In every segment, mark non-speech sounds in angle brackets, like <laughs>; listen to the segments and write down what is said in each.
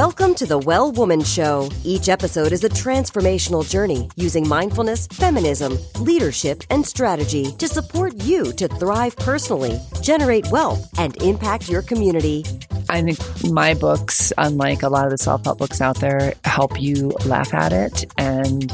Welcome to the Well Woman Show. Each episode is a transformational journey using mindfulness, feminism, leadership, and strategy to support you to thrive personally, generate wealth, and impact your community. I think my books, unlike a lot of the self help books out there, help you laugh at it and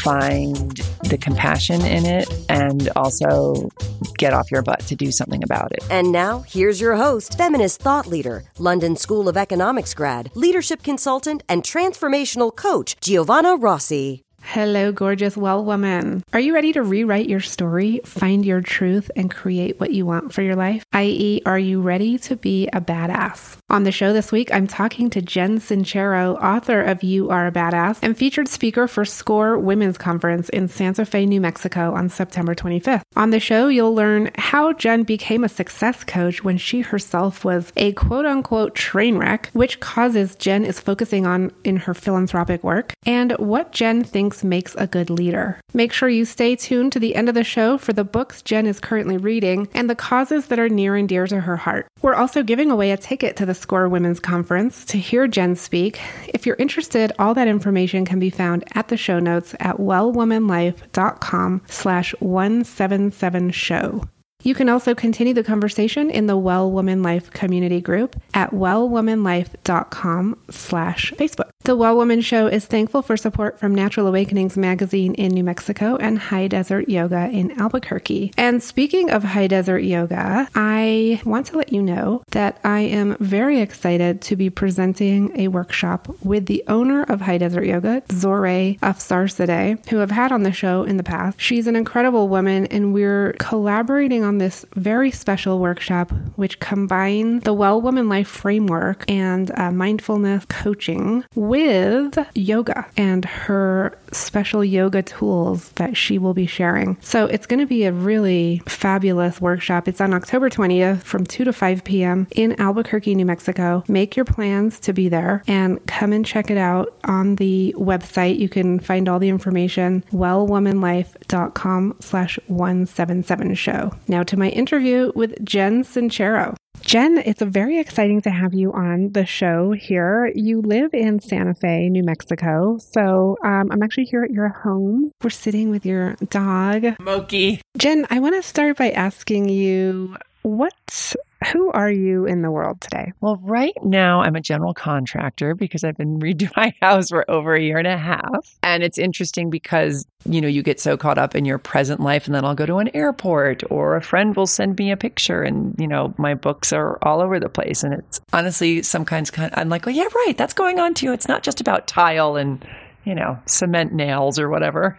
find the compassion in it and also get off your butt to do something about it. And now, here's your host, feminist thought leader, London School of Economics grad, leadership consultant, and transformational coach, Giovanna Rossi. Hello, gorgeous well woman. Are you ready to rewrite your story, find your truth, and create what you want for your life? I.e., are you ready to be a badass? On the show this week, I'm talking to Jen Sincero, author of You Are a Badass and featured speaker for SCORE Women's Conference in Santa Fe, New Mexico on September 25th. On the show, you'll learn how Jen became a success coach when she herself was a quote unquote train wreck, which causes Jen is focusing on in her philanthropic work, and what Jen thinks makes a good leader. Make sure you stay tuned to the end of the show for the books Jen is currently reading and the causes that are near and dear to her heart. We're also giving away a ticket to the SCORE Women's Conference to hear Jen speak. If you're interested, all that information can be found at the show notes at wellwomanlife.com slash 177 show. You can also continue the conversation in the Well Woman Life community group at wellwomanlife.com slash Facebook. The Well Woman Show is thankful for support from Natural Awakenings magazine in New Mexico and High Desert Yoga in Albuquerque. And speaking of High Desert Yoga, I want to let you know that I am very excited to be presenting a workshop with the owner of High Desert Yoga, Zore Afsarzadeh, who I've had on the show in the past. She's an incredible woman, and we're collaborating on this very special workshop, which combines the Well Woman Life framework and uh, mindfulness coaching with yoga and her special yoga tools that she will be sharing. So it's going to be a really fabulous workshop. It's on October 20th from 2 to 5 p.m. in Albuquerque, New Mexico. Make your plans to be there and come and check it out on the website. You can find all the information wellwomanlife.com slash 177 show. Now to my interview with Jen Sincero. Jen, it's very exciting to have you on the show here. You live in Santa Fe, New Mexico. So um, I'm actually here at your home. We're sitting with your dog, Moki. Jen, I want to start by asking you what who are you in the world today? Well, right now I'm a general contractor because I've been <laughs> redoing my house for over a year and a half. And it's interesting because, you know, you get so caught up in your present life and then I'll go to an airport or a friend will send me a picture and, you know, my books are all over the place. And it's honestly some kinds kind of, I'm like, oh yeah, right. That's going on too. It's not just about tile and you know, cement nails or whatever.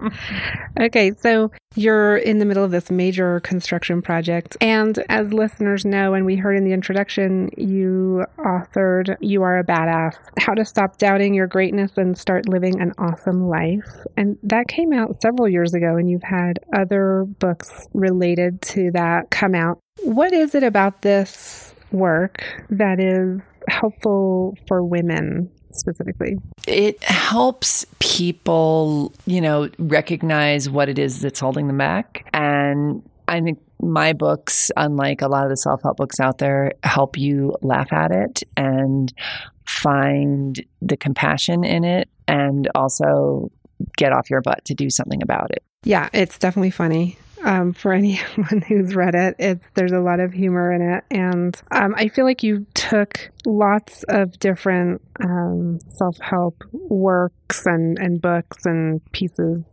<laughs> okay, so you're in the middle of this major construction project. And as listeners know, and we heard in the introduction, you authored You Are a Badass How to Stop Doubting Your Greatness and Start Living an Awesome Life. And that came out several years ago, and you've had other books related to that come out. What is it about this work that is helpful for women specifically? It helps people, you know, recognize what it is that's holding them back. And I think my books, unlike a lot of the self help books out there, help you laugh at it and find the compassion in it and also get off your butt to do something about it. Yeah, it's definitely funny um, for <laughs> anyone who's read it. It's there's a lot of humor in it, and um, I feel like you took lots of different um, self help works and and books and pieces,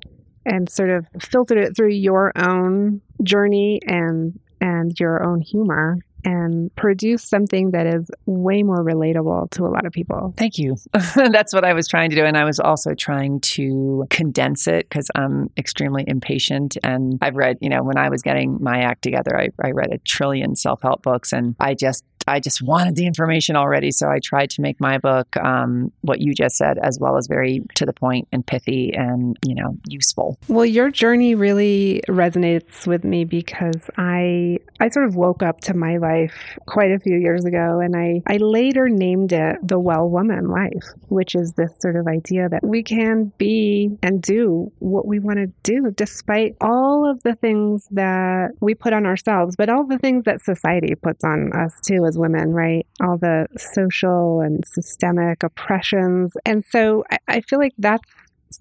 and sort of filtered it through your own journey and and your own humor and produce something that is way more relatable to a lot of people. Thank you. <laughs> That's what I was trying to do. And I was also trying to condense it because I'm extremely impatient. And I've read, you know, when I was getting my act together, I, I read a trillion self help books and I just I just wanted the information already. So I tried to make my book um, what you just said, as well as very to the point and pithy and, you know, useful. Well, your journey really resonates with me because I I sort of woke up to my life quite a few years ago and I, I later named it the well woman life, which is this sort of idea that we can be and do what we want to do despite all of the things that we put on ourselves, but all the things that society puts on us too as as women, right? All the social and systemic oppressions. And so I, I feel like that's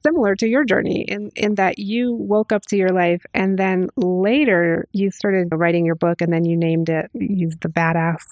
similar to your journey in, in that you woke up to your life and then later you started writing your book and then you named it, you used the badass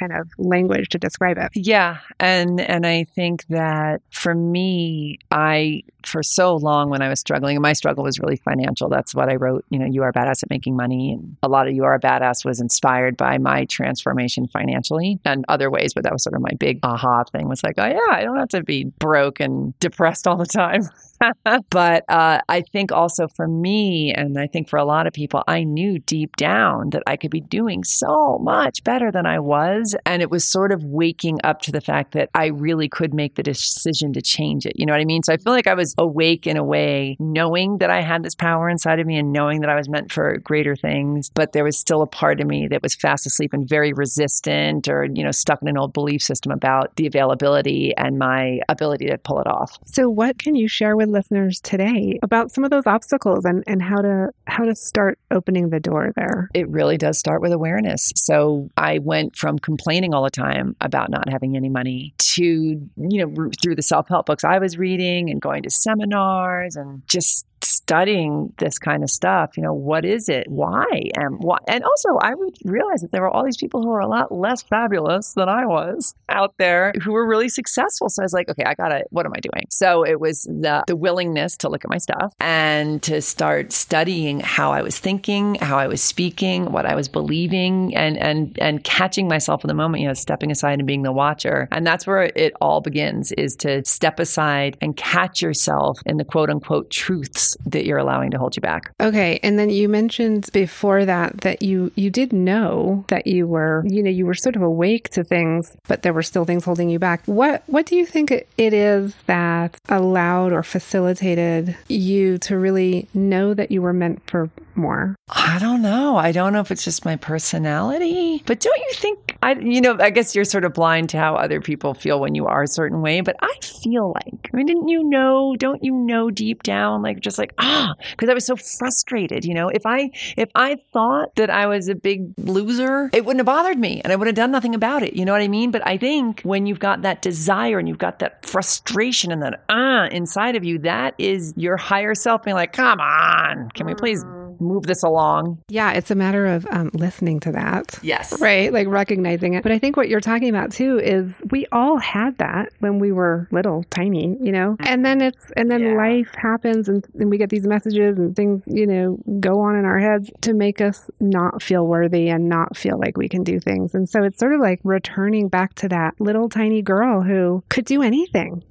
kind of language to describe it. Yeah, and and I think that for me, I for so long when I was struggling, my struggle was really financial. That's what I wrote. You know, you are badass at making money, and a lot of you are a badass was inspired by my transformation financially and other ways. But that was sort of my big aha thing. Was like, oh yeah, I don't have to be broke and depressed all the time. <laughs> <laughs> but uh, I think also for me, and I think for a lot of people, I knew deep down that I could be doing so much better than I was. And it was sort of waking up to the fact that I really could make the decision to change it. You know what I mean? So I feel like I was awake in a way, knowing that I had this power inside of me and knowing that I was meant for greater things. But there was still a part of me that was fast asleep and very resistant or, you know, stuck in an old belief system about the availability and my ability to pull it off. So, what can you share with listeners today about some of those obstacles and, and how to how to start opening the door there? It really does start with awareness. So I went from complaining all the time about not having any money to, you know, through the self-help books I was reading and going to seminars and just studying this kind of stuff, you know, what is it? Why? And why? And also, I would realize that there were all these people who were a lot less fabulous than I was out there who were really successful. So I was like, okay, I gotta, what am I doing? So it was the, the willingness to look at my stuff and to start studying how I was thinking, how I was speaking, what I was believing, and and and catching myself in the moment, you know, stepping aside and being the watcher. And that's where it all begins is to step aside and catch yourself in the quote unquote truths that you're allowing to hold you back. Okay, and then you mentioned before that that you you did know that you were, you know, you were sort of awake to things, but there were still things holding you back. What what do you think it is that allowed or facilitated you to really know that you were meant for more? I don't know. I don't know if it's just my personality, but don't you think I you know, I guess you're sort of blind to how other people feel when you are a certain way, but I feel like I mean, didn't you know, don't you know deep down like just like ah, because I was so frustrated. You know, if I if I thought that I was a big loser, it wouldn't have bothered me, and I would have done nothing about it. You know what I mean? But I think when you've got that desire and you've got that frustration and that ah inside of you, that is your higher self being like, come on, can we please move this along. Yeah, it's a matter of um, listening to that. Yes. Right, like recognizing it. But I think what you're talking about too is we all had that when we were little, tiny, you know? And then it's, and then yeah. life happens and, and we get these messages and things, you know, go on in our heads to make us not feel worthy and not feel like we can do things. And so it's sort of like returning back to that little tiny girl who could do anything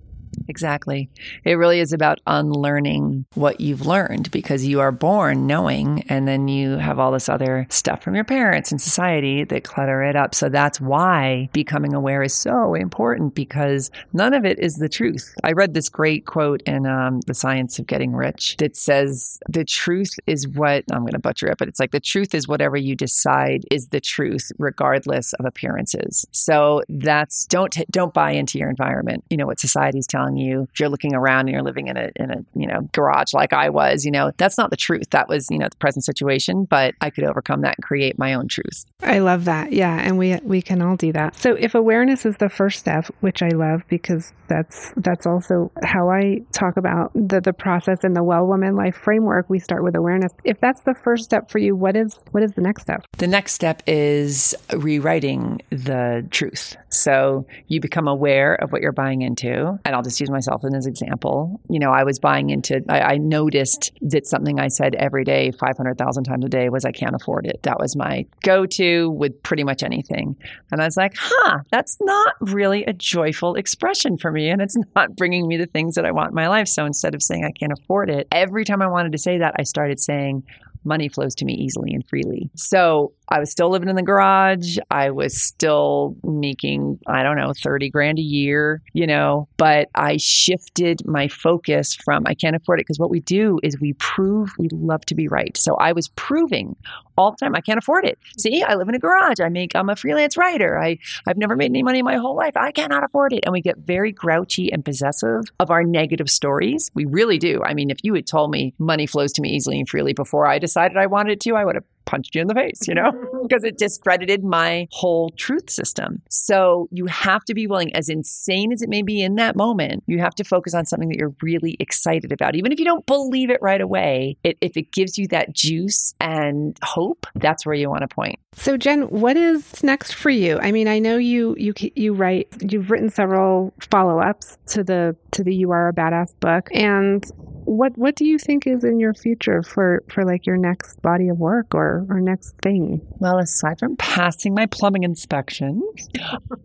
Exactly. It really is about unlearning what you've learned because you are born knowing, and then you have all this other stuff from your parents and society that clutter it up. So that's why becoming aware is so important because none of it is the truth. I read this great quote in um, The Science of Getting Rich that says, The truth is what I'm going to butcher it, but it's like the truth is whatever you decide is the truth, regardless of appearances. So that's don't, don't buy into your environment, you know, what society's telling telling you if you're looking around and you're living in a in a you know garage like I was, you know, that's not the truth. That was, you know, the present situation, but I could overcome that and create my own truth. I love that. Yeah, and we we can all do that. So if awareness is the first step, which I love because that's that's also how I talk about the the process in the well woman life framework, we start with awareness. If that's the first step for you, what is what is the next step? The next step is rewriting the truth. So you become aware of what you're buying into, and I'll just use myself as an example. You know, I was buying into, I, I noticed that something I said every day, 500,000 times a day, was I can't afford it. That was my go to with pretty much anything. And I was like, huh, that's not really a joyful expression for me. And it's not bringing me the things that I want in my life. So instead of saying I can't afford it, every time I wanted to say that, I started saying, money flows to me easily and freely. So I was still living in the garage. I was still making, I don't know, 30 grand a year, you know, but I shifted my focus from I can't afford it because what we do is we prove we love to be right. So I was proving all the time I can't afford it. See, I live in a garage. I make I'm a freelance writer. I I've never made any money in my whole life. I cannot afford it. And we get very grouchy and possessive of our negative stories. We really do. I mean, if you had told me money flows to me easily and freely before I decided I wanted to, I would have punched you in the face, you know, <laughs> because it discredited my whole truth system. So you have to be willing, as insane as it may be in that moment, you have to focus on something that you're really excited about. Even if you don't believe it right away, it, if it gives you that juice and hope, that's where you want to point. So Jen, what is next for you? I mean, I know you you you write you've written several follow-ups to the to the You Are a Badass book and what what do you think is in your future for for like your next body of work or or next thing? Well, aside from passing my plumbing inspection,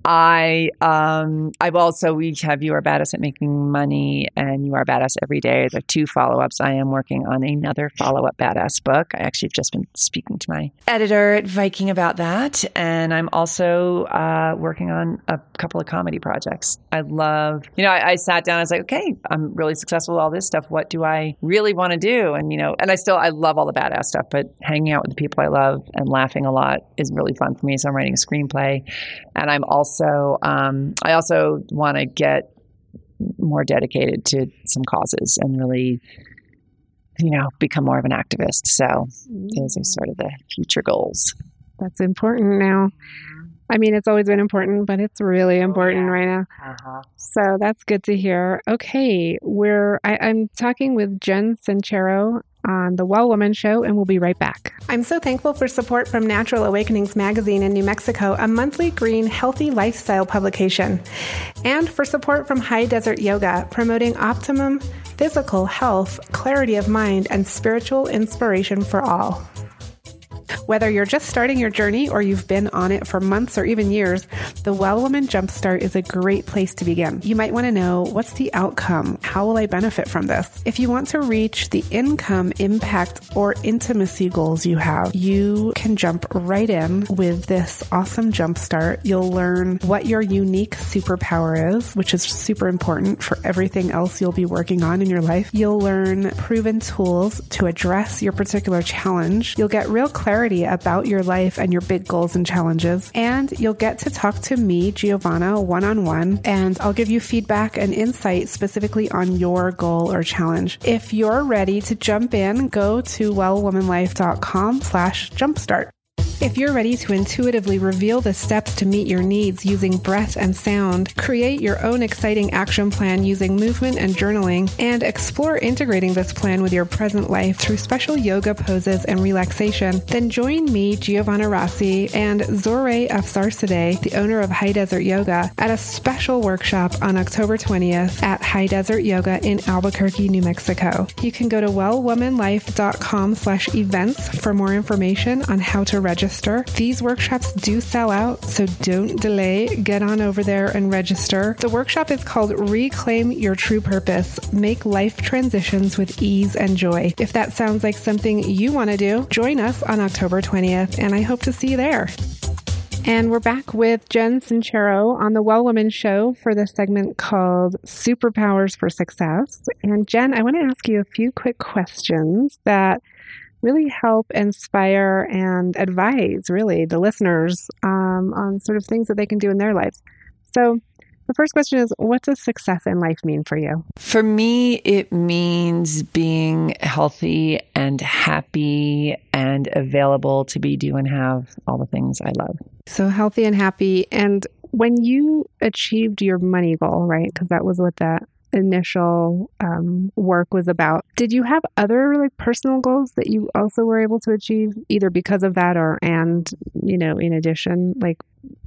I um I've also we have you are badass at making money and you are badass every day. The two follow ups. I am working on another follow up badass book. I actually have just been speaking to my editor at Viking about that, and I'm also uh, working on a couple of comedy projects. I love you know I, I sat down. I was like, okay, I'm really successful with all this stuff. What do I really want to do? And, you know, and I still, I love all the badass stuff, but hanging out with the people I love and laughing a lot is really fun for me. So I'm writing a screenplay. And I'm also, um, I also want to get more dedicated to some causes and really, you know, become more of an activist. So those are sort of the future goals. That's important now. I mean, it's always been important, but it's really important oh, yeah. right now. Uh-huh. So that's good to hear. Okay, we're I, I'm talking with Jen Sincero on the Well Woman Show, and we'll be right back. I'm so thankful for support from Natural Awakenings Magazine in New Mexico, a monthly green, healthy lifestyle publication, and for support from High Desert Yoga, promoting optimum physical health, clarity of mind, and spiritual inspiration for all. Whether you're just starting your journey or you've been on it for months or even years, the Well Woman Jumpstart is a great place to begin. You might want to know what's the outcome? How will I benefit from this? If you want to reach the income, impact, or intimacy goals you have, you can jump right in with this awesome jumpstart. You'll learn what your unique superpower is, which is super important for everything else you'll be working on in your life. You'll learn proven tools to address your particular challenge. You'll get real clarity clarity about your life and your big goals and challenges. And you'll get to talk to me, Giovanna, one on one, and I'll give you feedback and insight specifically on your goal or challenge. If you're ready to jump in, go to wellwomanlife.com slash jumpstart. If you're ready to intuitively reveal the steps to meet your needs using breath and sound, create your own exciting action plan using movement and journaling, and explore integrating this plan with your present life through special yoga poses and relaxation, then join me, Giovanna Rossi, and Zoreh Afsarsadeh, the owner of High Desert Yoga, at a special workshop on October 20th at High Desert Yoga in Albuquerque, New Mexico. You can go to wellwomanlife.com slash events for more information on how to register register. These workshops do sell out, so don't delay. Get on over there and register. The workshop is called Reclaim Your True Purpose Make Life Transitions with Ease and Joy. If that sounds like something you want to do, join us on October 20th, and I hope to see you there. And we're back with Jen Sincero on the Well Woman Show for the segment called Superpowers for Success. And Jen, I want to ask you a few quick questions that really help inspire and advise, really, the listeners um, on sort of things that they can do in their lives. So, the first question is What does success in life mean for you? For me, it means being healthy and happy and available to be, do, and have all the things I love. So, healthy and happy. And when you achieved your money goal, right? Because that was what that initial um, work was about. Did you have other like personal goals that you also were able to achieve either because of that or and you know in addition like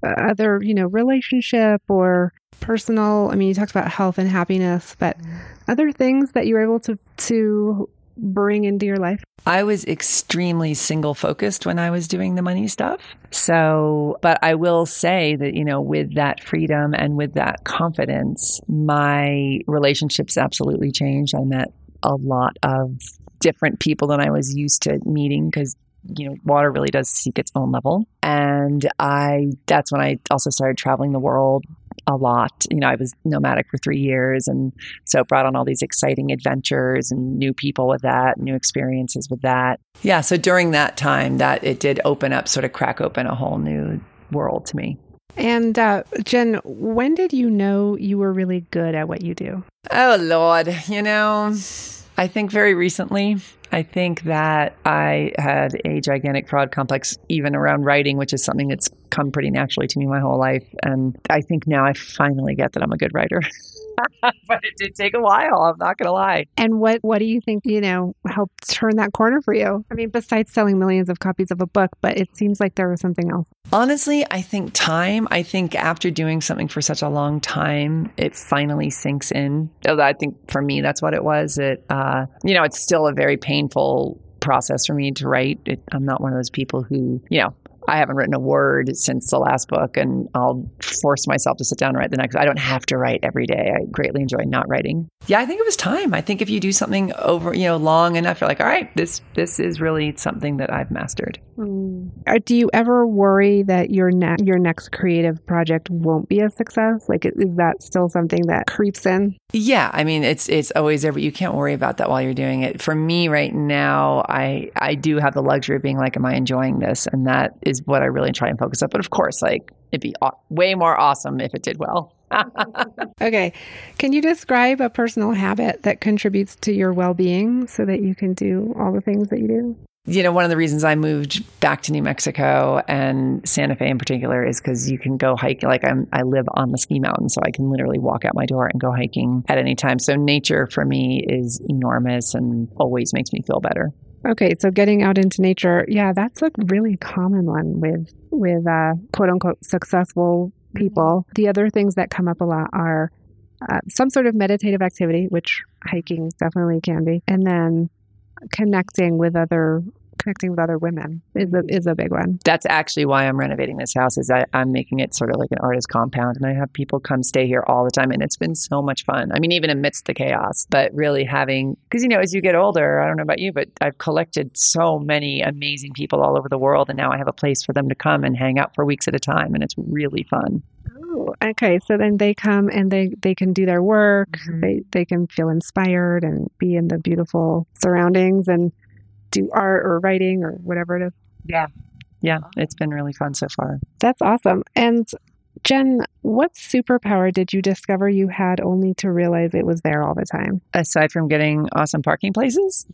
other you know relationship or personal? I mean, you talked about health and happiness, but mm-hmm. other things that you were able to to bring into your life? I was extremely single focused when I was doing the money stuff. So, but I will say that, you know, with that freedom and with that confidence, my relationships absolutely changed. I met a lot of different people than I was used to meeting because you know water really does seek its own level and i that's when i also started traveling the world a lot. You know, I was nomadic for three years and so brought on all these exciting adventures and new people with that, new experiences with that. Yeah. So during that time, that it did open up, sort of crack open a whole new world to me. And uh, Jen, when did you know you were really good at what you do? Oh, Lord. You know, I think very recently. I I think that I had a gigantic fraud complex even around writing, which is something that's come pretty naturally to me my whole life. And I think now I finally get that I'm a good writer. <laughs> but it did take a while. I'm not going to lie. And what what do you think you know helped turn that corner for you? I mean, besides selling millions of copies of a book, but it seems like there was something else. Honestly, I think time. I think after doing something for such a long time, it finally sinks in. I think for me, that's what it was. It, uh, you know, it's still a very painful process for me to write. It, I'm not one of those people who, you know, I haven't written a word since the last book, and I'll force myself to sit down and write the next. I don't have to write every day. I greatly enjoy not writing. Yeah, I think it was time. I think if you do something over, you know, long enough, you're like, all right, this this is really something that I've mastered. Mm. Do you ever worry that your next your next creative project won't be a success? Like, is that still something that creeps in? Yeah, I mean, it's it's always there, but you can't worry about that while you're doing it. For me, right now, I I do have the luxury of being like, am I enjoying this? And that is what I really try and focus on. But of course, like it'd be way more awesome if it did well. <laughs> okay. Can you describe a personal habit that contributes to your well being so that you can do all the things that you do? You know, one of the reasons I moved back to New Mexico and Santa Fe in particular is because you can go hike. Like I'm, I live on the ski mountain, so I can literally walk out my door and go hiking at any time. So nature for me is enormous and always makes me feel better. Okay, so getting out into nature, yeah, that's a really common one with with uh, quote unquote successful people. Mm-hmm. The other things that come up a lot are uh, some sort of meditative activity, which hiking definitely can be, and then connecting with other connecting with other women is a, is a big one. That's actually why I'm renovating this house is I, I'm making it sort of like an artist compound and I have people come stay here all the time and it's been so much fun. I mean, even amidst the chaos, but really having, because you know, as you get older, I don't know about you, but I've collected so many amazing people all over the world and now I have a place for them to come and hang out for weeks at a time and it's really fun. Oh, okay. So then they come and they, they can do their work. Mm-hmm. They they can feel inspired and be in the beautiful surroundings and do art or writing or whatever it is. Yeah. Yeah. It's been really fun so far. That's awesome. And Jen, what superpower did you discover you had only to realize it was there all the time? Aside from getting awesome parking places,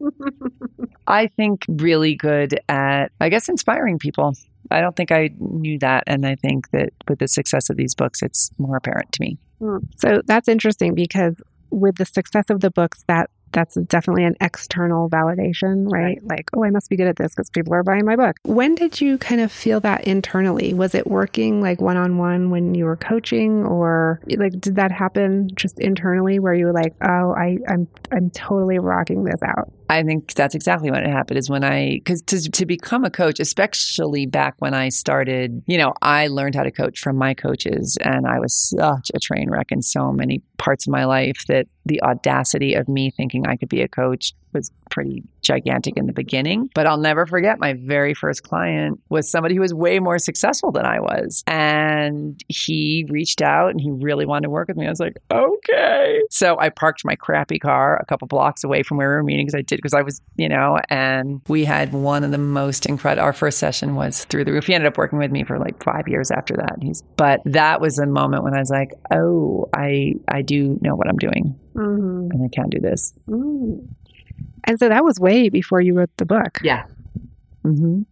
<laughs> I think really good at, I guess, inspiring people. I don't think I knew that. And I think that with the success of these books, it's more apparent to me. Hmm. So that's interesting because with the success of the books, that that's definitely an external validation, right? right. Like, oh, I must be good at this because people are buying my book. When did you kind of feel that internally? Was it working like one on one when you were coaching, or like did that happen just internally where you were like, oh, I, I'm I'm totally rocking this out? I think that's exactly what happened is when I, because to, to become a coach, especially back when I started, you know, I learned how to coach from my coaches and I was such a train wreck in so many parts of my life that the audacity of me thinking I could be a coach was pretty gigantic in the beginning. But I'll never forget my very first client was somebody who was way more successful than I was. And he reached out and he really wanted to work with me. I was like, okay. So I parked my crappy car a couple blocks away from where we were meeting because I did, because I was, you know, and we had one of the most incredible, our first session was through the roof. He ended up working with me for like five years after that. He's, but that was a moment when I was like, oh, I, I do know what I'm doing. Mm-hmm. And I can't do this. Mm. And so that was way before you wrote the book. Yeah. Mm-hmm.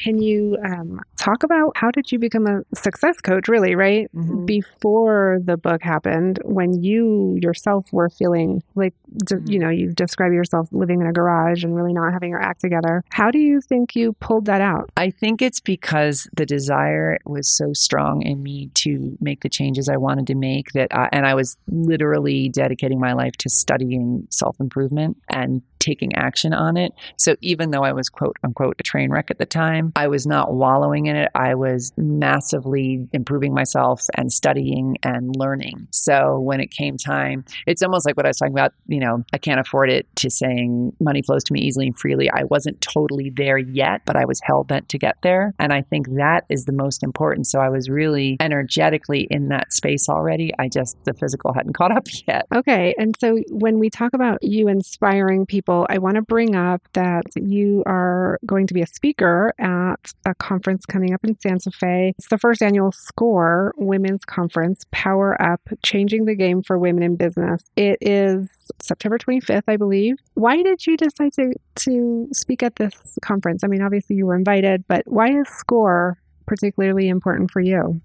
Can you um, talk about how did you become a success coach, really, right? Mm-hmm. Before the book happened, when you yourself were feeling like, mm-hmm. you know, you describe yourself living in a garage and really not having your act together. How do you think you pulled that out? I think it's because the desire was so strong in me to make the changes I wanted to make that, I, and I was literally dedicating my life to studying self improvement and taking action on it. So even though I was quote unquote a train wreck at the time, I was not wallowing in it. I was massively improving myself and studying and learning. So when it came time, it's almost like what I was talking about, you know, I can't afford it to saying money flows to me easily and freely. I wasn't totally there yet, but I was hell bent to get there. And I think that is the most important. So I was really energetically in that space already. I just, the physical hadn't <laughs> caught up yet. Okay. And so when we talk about you inspiring people, people, I want to bring up that you are going to be a speaker at a conference coming up in Santa Fe. It's the first annual SCORE Women's Conference, Power Up, Changing the Game for Women in Business. It is September 25th, I believe. Why did you decide to, to speak at this conference? I mean, obviously you were invited, but why is SCORE particularly important for you?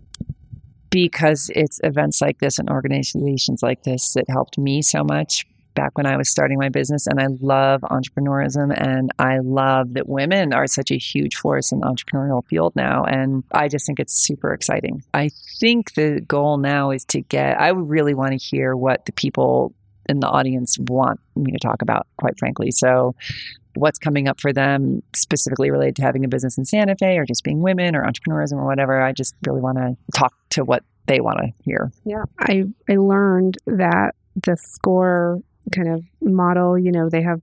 Because it's events like this and organizations like this that helped me so much back when I was starting my business. And I love entrepreneurism and I love that women are such a huge force in the entrepreneurial field now. And I just think it's super exciting. I think the goal now is to get, I really want to hear what the people in the audience want me to talk about, quite frankly. So, what's coming up for them specifically related to having a business in Santa Fe or just being women or entrepreneurism or whatever. I just really want to talk to what they want to hear. Yeah. I, I learned that the score kind of model. You know, they have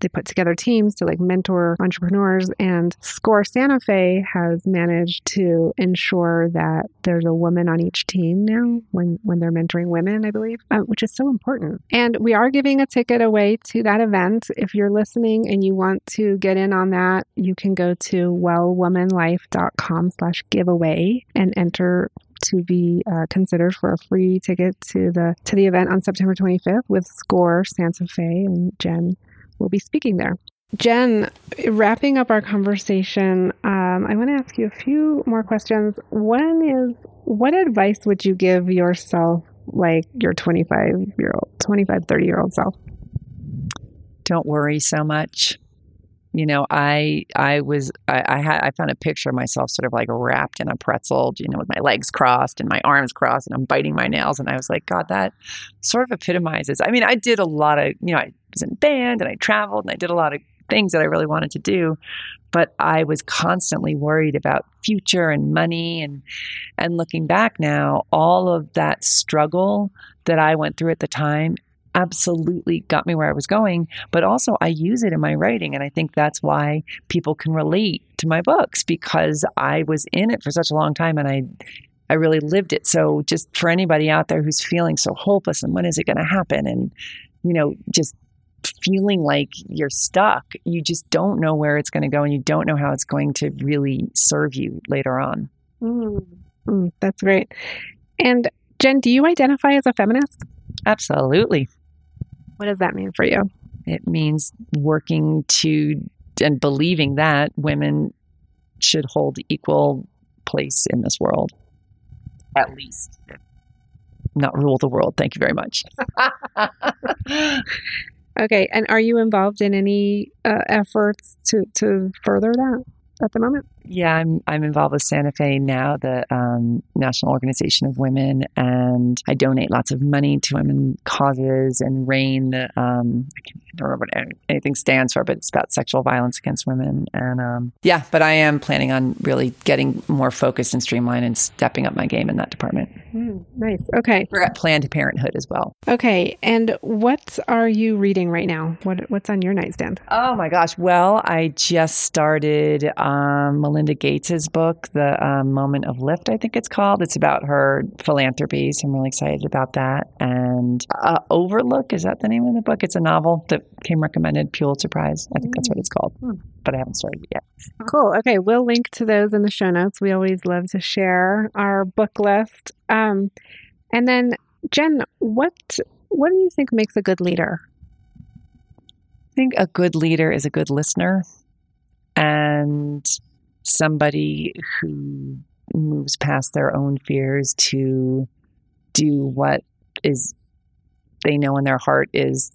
they put together teams to like mentor entrepreneurs and Score Santa Fe has managed to ensure that there's a woman on each team now when when they're mentoring women, I believe, uh, which is so important. And we are giving a ticket away to that event. If you're listening and you want to get in on that, you can go to wellwomanlife.com slash giveaway and enter to be uh, considered for a free ticket to the to the event on September 25th with Score Santa Fe, and Jen will be speaking there. Jen, wrapping up our conversation, um, I want to ask you a few more questions. One is, what advice would you give yourself, like your 25 year old, 25, 30 year old self? Don't worry so much you know, I I was I, I had I found a picture of myself sort of like wrapped in a pretzel, you know, with my legs crossed and my arms crossed, and I'm biting my nails, and I was like, God, that sort of epitomizes. I mean, I did a lot of, you know, I was in band and I traveled and I did a lot of things that I really wanted to do, but I was constantly worried about future and money and and looking back now, all of that struggle that I went through at the time absolutely got me where I was going, but also I use it in my writing. And I think that's why people can relate to my books because I was in it for such a long time and I I really lived it. So just for anybody out there who's feeling so hopeless and when is it going to happen and you know just feeling like you're stuck, you just don't know where it's going to go and you don't know how it's going to really serve you later on. Mm, mm, that's great. And Jen, do you identify as a feminist? Absolutely. What does that mean for you? It means working to and believing that women should hold equal place in this world, at least. Not rule the world. Thank you very much. <laughs> okay, and are you involved in any uh, efforts to to further that at the moment? Yeah, I'm I'm involved with Santa Fe now, the um, National Organization of Women, and I donate lots of money to women causes. And RAINN, um, I can't remember what anything stands for, but it's about sexual violence against women. And um, yeah, but I am planning on really getting more focused and streamlined and stepping up my game in that department. Mm, nice. Okay. We're at Planned Parenthood as well. Okay. And what are you reading right now? What What's on your nightstand? Oh my gosh. Well, I just started um, Melinda Gates's book, The um, Moment of Lift, I think it's called. It's about her philanthropy. So I'm really excited about that. And uh, Overlook, is that the name of the book? It's a novel that came recommended, Pulitzer Prize. I think that's what it's called, hmm. but I haven't started yet. Cool. Okay. We'll link to those in the show notes. We always love to share our book list. Um, and then, Jen, what what do you think makes a good leader? I think a good leader is a good listener and somebody who moves past their own fears to do what is they know in their heart is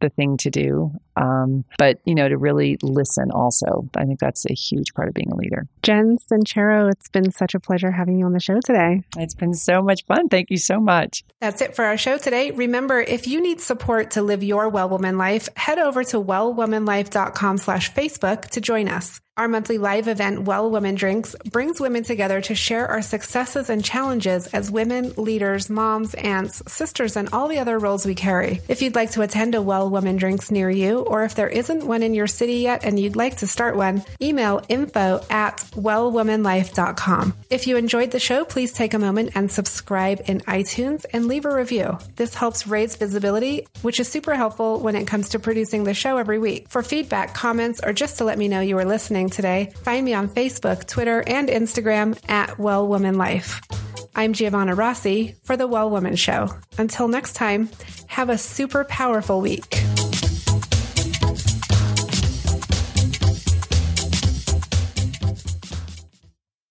the thing to do. Um, but, you know, to really listen also. I think that's a huge part of being a leader. Jen Sincero, it's been such a pleasure having you on the show today. It's been so much fun. Thank you so much. That's it for our show today. Remember, if you need support to live your well woman life, head over to wellwomanlife.com slash Facebook to join us. Our monthly live event, Well Women Drinks, brings women together to share our successes and challenges as women, leaders, moms, aunts, sisters, and all the other roles we carry. If you'd like to attend a Well Women Drinks near you, or if there isn't one in your city yet and you'd like to start one, email info at wellwomanlife.com. If you enjoyed the show, please take a moment and subscribe in iTunes and leave a review. This helps raise visibility, which is super helpful when it comes to producing the show every week. For feedback, comments, or just to let me know you were listening today, find me on Facebook, Twitter, and Instagram at Well Woman Life. I'm Giovanna Rossi for The Well Woman Show. Until next time, have a super powerful week.